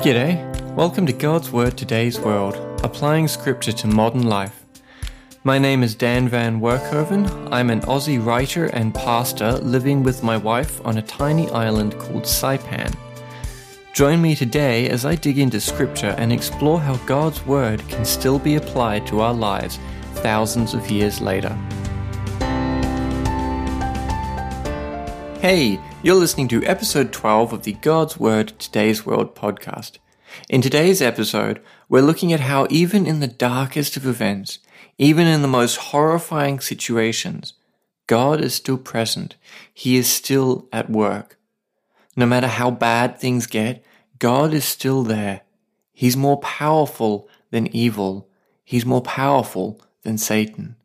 G'day, welcome to God's Word Today's World, applying scripture to modern life. My name is Dan Van Workhoven. I'm an Aussie writer and pastor living with my wife on a tiny island called Saipan. Join me today as I dig into scripture and explore how God's Word can still be applied to our lives thousands of years later. Hey, you're listening to episode 12 of the God's Word Today's World podcast. In today's episode, we're looking at how even in the darkest of events, even in the most horrifying situations, God is still present. He is still at work. No matter how bad things get, God is still there. He's more powerful than evil. He's more powerful than Satan.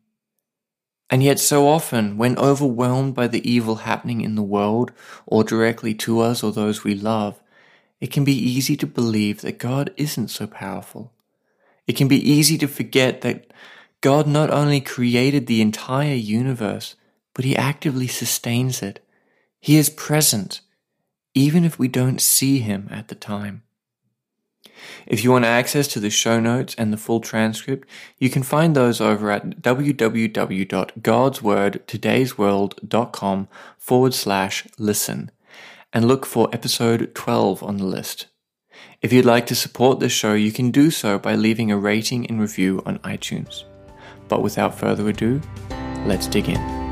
And yet, so often, when overwhelmed by the evil happening in the world, or directly to us or those we love, it can be easy to believe that God isn't so powerful. It can be easy to forget that God not only created the entire universe, but He actively sustains it. He is present, even if we don't see Him at the time. If you want access to the show notes and the full transcript, you can find those over at www.godswordtodaysworld.com forward slash listen and look for episode 12 on the list. If you'd like to support this show, you can do so by leaving a rating and review on iTunes. But without further ado, let's dig in.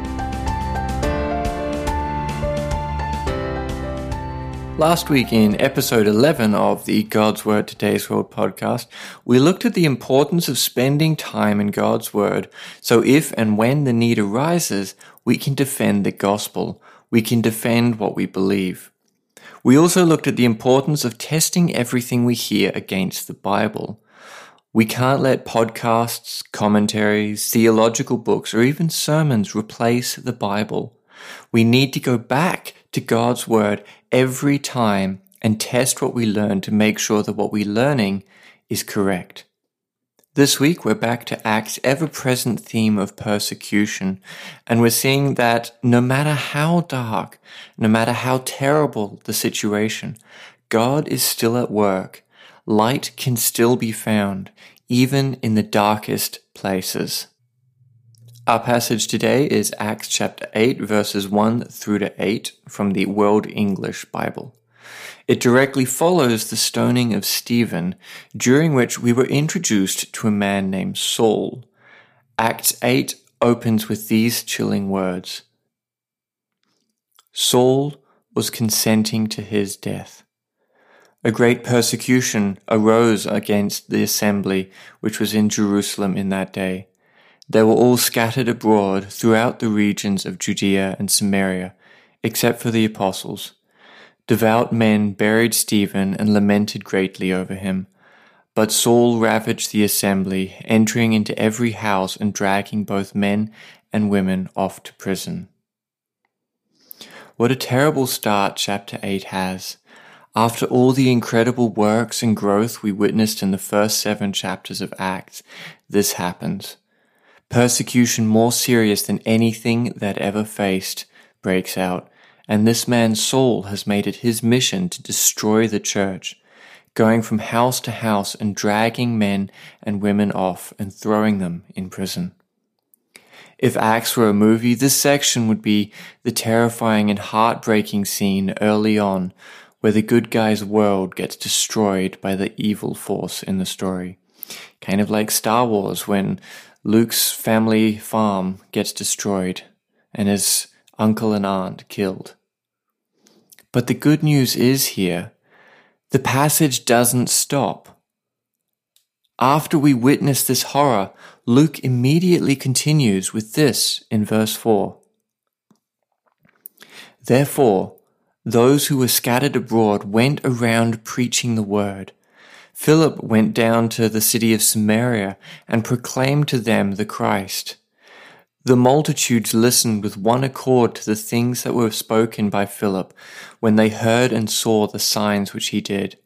Last week, in episode 11 of the God's Word Today's World podcast, we looked at the importance of spending time in God's Word so if and when the need arises, we can defend the gospel. We can defend what we believe. We also looked at the importance of testing everything we hear against the Bible. We can't let podcasts, commentaries, theological books, or even sermons replace the Bible. We need to go back to God's Word every time and test what we learn to make sure that what we're learning is correct. This week, we're back to Act's ever present theme of persecution, and we're seeing that no matter how dark, no matter how terrible the situation, God is still at work. Light can still be found, even in the darkest places. Our passage today is Acts chapter 8, verses 1 through to 8 from the World English Bible. It directly follows the stoning of Stephen, during which we were introduced to a man named Saul. Acts 8 opens with these chilling words Saul was consenting to his death. A great persecution arose against the assembly which was in Jerusalem in that day they were all scattered abroad throughout the regions of Judea and Samaria, except for the apostles. Devout men buried Stephen and lamented greatly over him. But Saul ravaged the assembly, entering into every house and dragging both men and women off to prison. What a terrible start chapter 8 has. After all the incredible works and growth we witnessed in the first seven chapters of Acts, this happens. Persecution more serious than anything that ever faced breaks out, and this man Saul has made it his mission to destroy the church, going from house to house and dragging men and women off and throwing them in prison. If Acts were a movie, this section would be the terrifying and heartbreaking scene early on where the good guy's world gets destroyed by the evil force in the story. Kind of like Star Wars when Luke's family farm gets destroyed and his uncle and aunt killed. But the good news is here the passage doesn't stop. After we witness this horror, Luke immediately continues with this in verse 4. Therefore, those who were scattered abroad went around preaching the word. Philip went down to the city of Samaria and proclaimed to them the Christ. The multitudes listened with one accord to the things that were spoken by Philip when they heard and saw the signs which he did.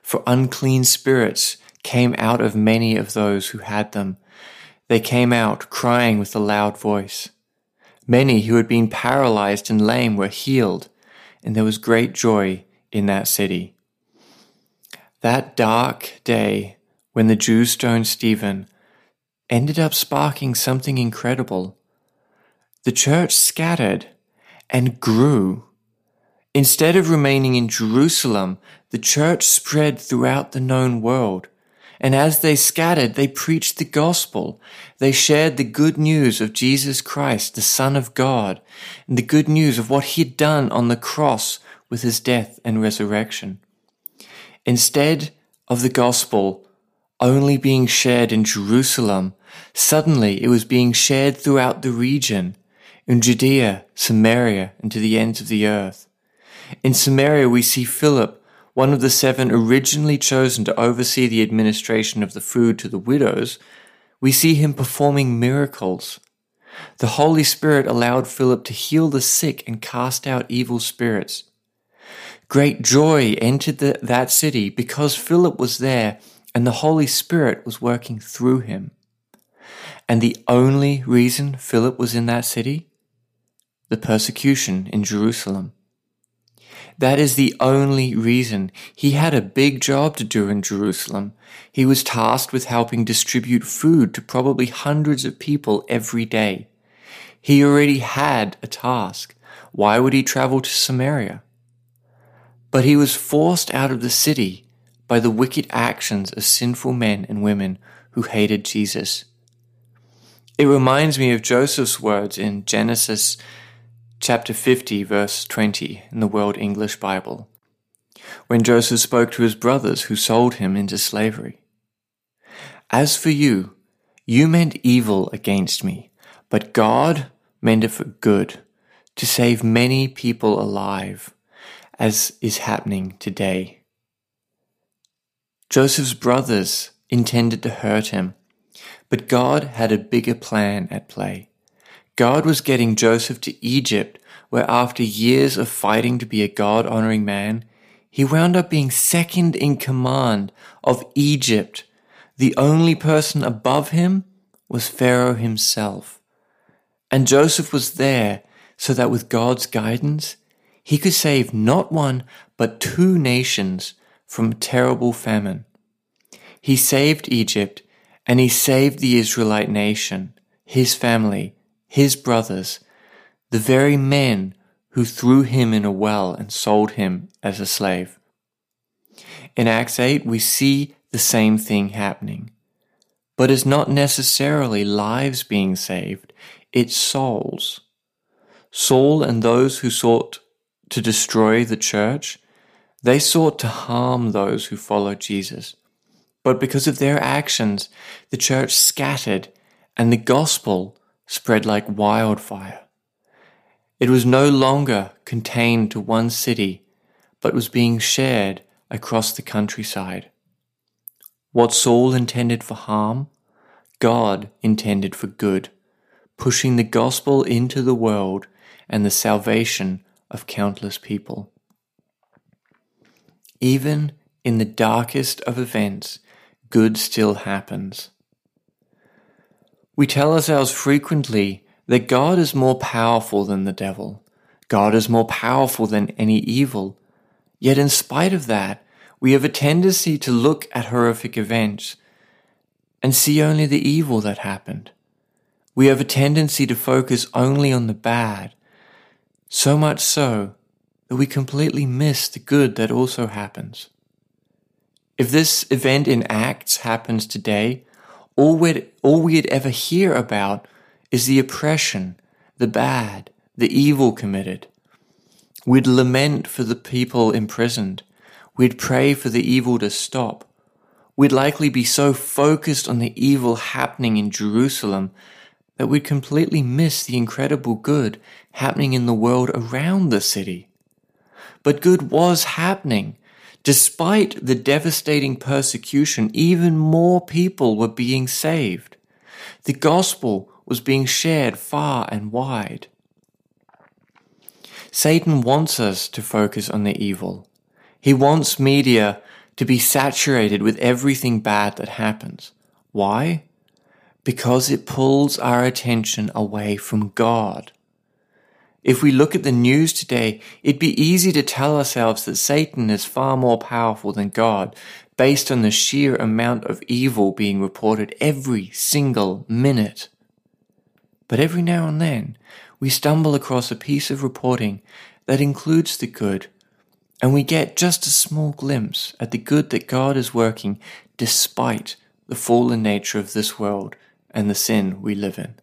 For unclean spirits came out of many of those who had them. They came out crying with a loud voice. Many who had been paralyzed and lame were healed, and there was great joy in that city. That dark day when the Jews stoned Stephen ended up sparking something incredible. The church scattered and grew. Instead of remaining in Jerusalem, the church spread throughout the known world. And as they scattered, they preached the gospel. They shared the good news of Jesus Christ, the Son of God, and the good news of what he had done on the cross with his death and resurrection. Instead of the gospel only being shared in Jerusalem, suddenly it was being shared throughout the region, in Judea, Samaria, and to the ends of the earth. In Samaria, we see Philip, one of the seven originally chosen to oversee the administration of the food to the widows. We see him performing miracles. The Holy Spirit allowed Philip to heal the sick and cast out evil spirits. Great joy entered the, that city because Philip was there and the Holy Spirit was working through him. And the only reason Philip was in that city? The persecution in Jerusalem. That is the only reason. He had a big job to do in Jerusalem. He was tasked with helping distribute food to probably hundreds of people every day. He already had a task. Why would he travel to Samaria? But he was forced out of the city by the wicked actions of sinful men and women who hated Jesus. It reminds me of Joseph's words in Genesis chapter 50, verse 20 in the World English Bible, when Joseph spoke to his brothers who sold him into slavery. As for you, you meant evil against me, but God meant it for good, to save many people alive as is happening today. Joseph's brothers intended to hurt him, but God had a bigger plan at play. God was getting Joseph to Egypt, where after years of fighting to be a God honoring man, he wound up being second in command of Egypt. The only person above him was Pharaoh himself. And Joseph was there so that with God's guidance, he could save not one, but two nations from terrible famine. He saved Egypt and he saved the Israelite nation, his family, his brothers, the very men who threw him in a well and sold him as a slave. In Acts 8, we see the same thing happening. But it's not necessarily lives being saved, it's souls. Saul and those who sought to destroy the church, they sought to harm those who followed Jesus. But because of their actions, the church scattered and the gospel spread like wildfire. It was no longer contained to one city, but was being shared across the countryside. What Saul intended for harm, God intended for good, pushing the gospel into the world and the salvation of countless people. Even in the darkest of events, good still happens. We tell ourselves frequently that God is more powerful than the devil. God is more powerful than any evil. Yet in spite of that, we have a tendency to look at horrific events and see only the evil that happened. We have a tendency to focus only on the bad so much so that we completely miss the good that also happens. If this event in Acts happens today, all we'd, all we'd ever hear about is the oppression, the bad, the evil committed. We'd lament for the people imprisoned. We'd pray for the evil to stop. We'd likely be so focused on the evil happening in Jerusalem that we'd completely miss the incredible good happening in the world around the city. But good was happening. Despite the devastating persecution, even more people were being saved. The gospel was being shared far and wide. Satan wants us to focus on the evil. He wants media to be saturated with everything bad that happens. Why? Because it pulls our attention away from God. If we look at the news today, it'd be easy to tell ourselves that Satan is far more powerful than God based on the sheer amount of evil being reported every single minute. But every now and then, we stumble across a piece of reporting that includes the good, and we get just a small glimpse at the good that God is working despite the fallen nature of this world and the sin we live in.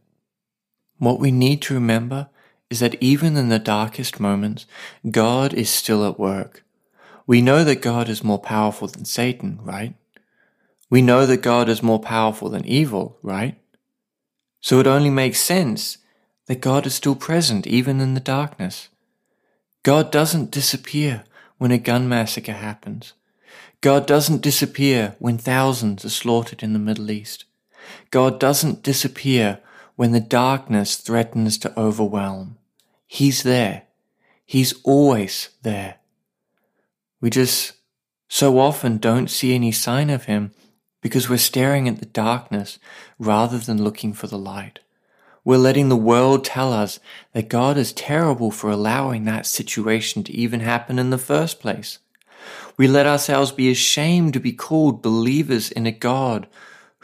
What we need to remember is that even in the darkest moments, God is still at work. We know that God is more powerful than Satan, right? We know that God is more powerful than evil, right? So it only makes sense that God is still present even in the darkness. God doesn't disappear when a gun massacre happens. God doesn't disappear when thousands are slaughtered in the Middle East. God doesn't disappear when the darkness threatens to overwhelm. He's there. He's always there. We just so often don't see any sign of him because we're staring at the darkness rather than looking for the light. We're letting the world tell us that God is terrible for allowing that situation to even happen in the first place. We let ourselves be ashamed to be called believers in a God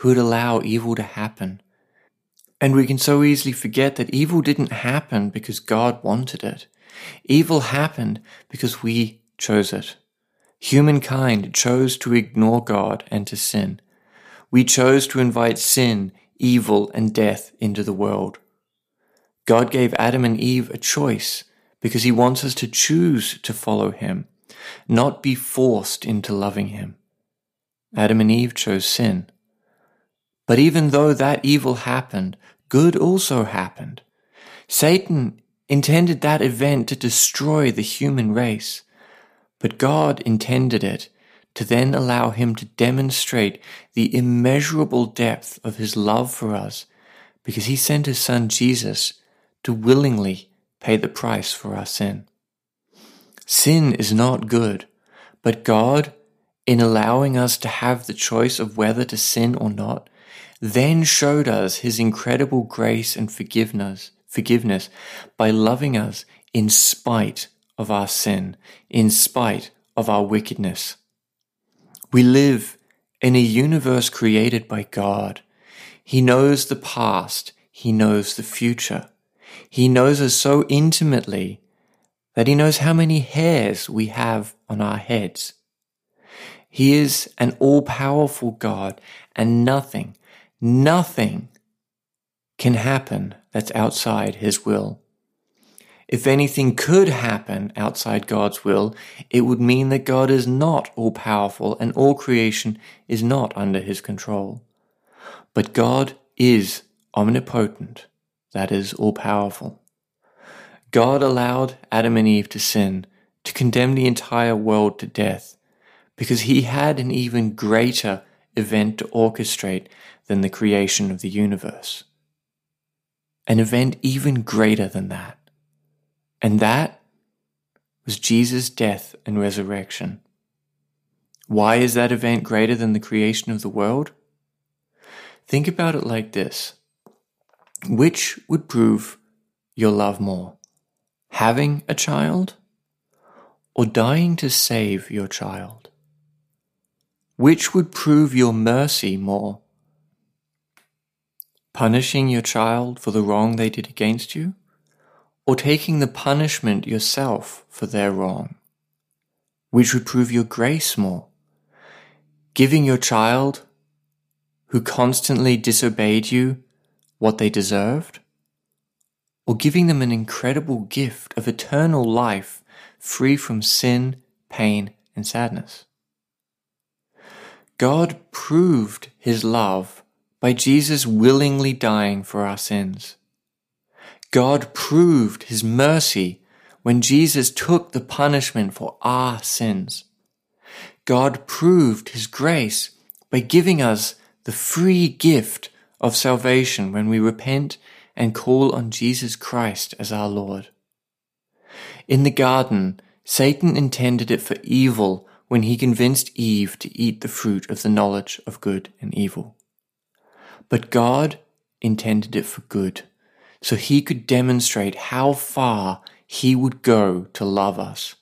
who would allow evil to happen. And we can so easily forget that evil didn't happen because God wanted it. Evil happened because we chose it. Humankind chose to ignore God and to sin. We chose to invite sin evil, and death into the world. God gave Adam and Eve a choice because he wants us to choose to follow him, not be forced into loving him. Adam and Eve chose sin. But even though that evil happened, good also happened. Satan intended that event to destroy the human race, but God intended it to then allow him to demonstrate the immeasurable depth of his love for us because he sent his son Jesus to willingly pay the price for our sin. Sin is not good, but God, in allowing us to have the choice of whether to sin or not, then showed us his incredible grace and forgiveness, forgiveness by loving us in spite of our sin, in spite of our wickedness. We live in a universe created by God. He knows the past. He knows the future. He knows us so intimately that he knows how many hairs we have on our heads. He is an all powerful God and nothing, nothing can happen that's outside his will. If anything could happen outside God's will, it would mean that God is not all powerful and all creation is not under his control. But God is omnipotent, that is, all powerful. God allowed Adam and Eve to sin, to condemn the entire world to death, because he had an even greater event to orchestrate than the creation of the universe. An event even greater than that. And that was Jesus' death and resurrection. Why is that event greater than the creation of the world? Think about it like this. Which would prove your love more? Having a child or dying to save your child? Which would prove your mercy more? Punishing your child for the wrong they did against you? or taking the punishment yourself for their wrong, which would prove your grace more. Giving your child, who constantly disobeyed you, what they deserved, or giving them an incredible gift of eternal life free from sin, pain, and sadness. God proved his love by Jesus willingly dying for our sins. God proved his mercy when Jesus took the punishment for our sins. God proved his grace by giving us the free gift of salvation when we repent and call on Jesus Christ as our Lord. In the garden, Satan intended it for evil when he convinced Eve to eat the fruit of the knowledge of good and evil. But God intended it for good so he could demonstrate how far he would go to love us.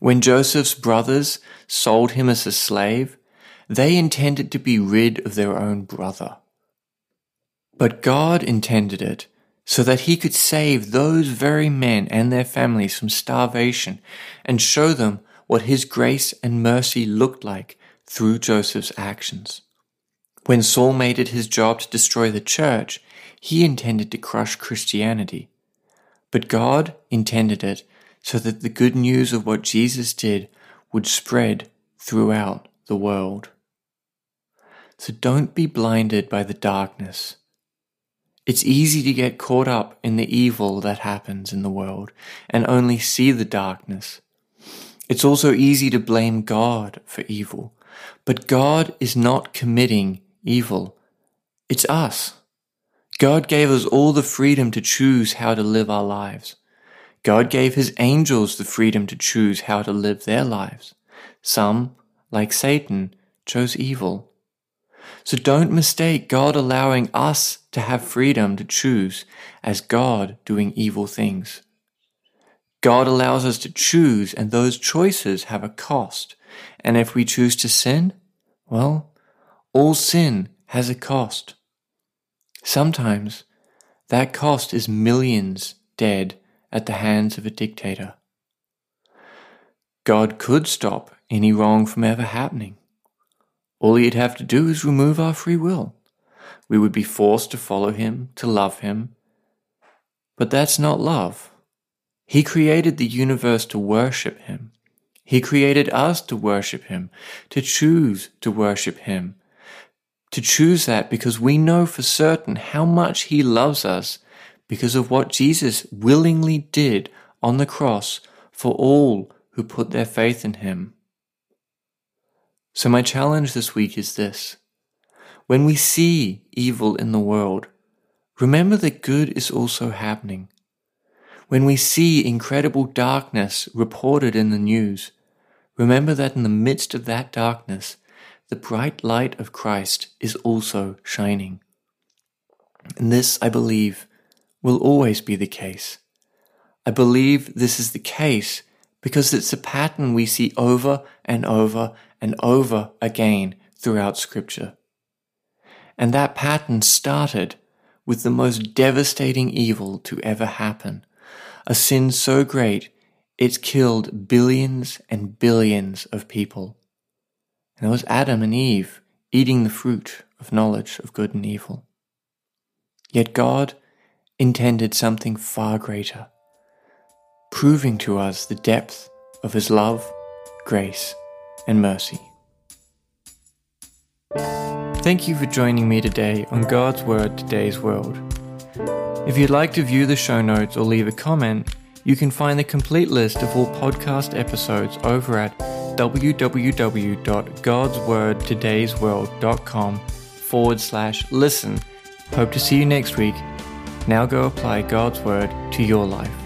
When Joseph's brothers sold him as a slave, they intended to be rid of their own brother. But God intended it so that he could save those very men and their families from starvation and show them what his grace and mercy looked like through Joseph's actions. When Saul made it his job to destroy the church, he intended to crush Christianity. But God intended it so that the good news of what Jesus did would spread throughout the world. So don't be blinded by the darkness. It's easy to get caught up in the evil that happens in the world and only see the darkness. It's also easy to blame God for evil, but God is not committing evil. It's us. God gave us all the freedom to choose how to live our lives. God gave his angels the freedom to choose how to live their lives. Some, like Satan, chose evil. So don't mistake God allowing us to have freedom to choose as God doing evil things. God allows us to choose, and those choices have a cost. And if we choose to sin, well, all sin has a cost. Sometimes that cost is millions dead at the hands of a dictator. God could stop any wrong from ever happening. All he'd have to do is remove our free will. We would be forced to follow him, to love him. But that's not love. He created the universe to worship him. He created us to worship him, to choose to worship him, to choose that because we know for certain how much he loves us because of what Jesus willingly did on the cross for all who put their faith in him. So, my challenge this week is this when we see evil in the world, remember that good is also happening. When we see incredible darkness reported in the news, remember that in the midst of that darkness, the bright light of Christ is also shining. And this, I believe, will always be the case. I believe this is the case because it's a pattern we see over and over and over again throughout Scripture. And that pattern started with the most devastating evil to ever happen, a sin so great it's killed billions and billions of people. And it was Adam and Eve eating the fruit of knowledge of good and evil. Yet God intended something far greater, proving to us the depth of His love, grace, and mercy. Thank you for joining me today on God's Word Today's World. If you'd like to view the show notes or leave a comment, you can find the complete list of all podcast episodes over at www.godswordtodaysworld.com forward slash listen. Hope to see you next week. Now go apply God's Word to your life.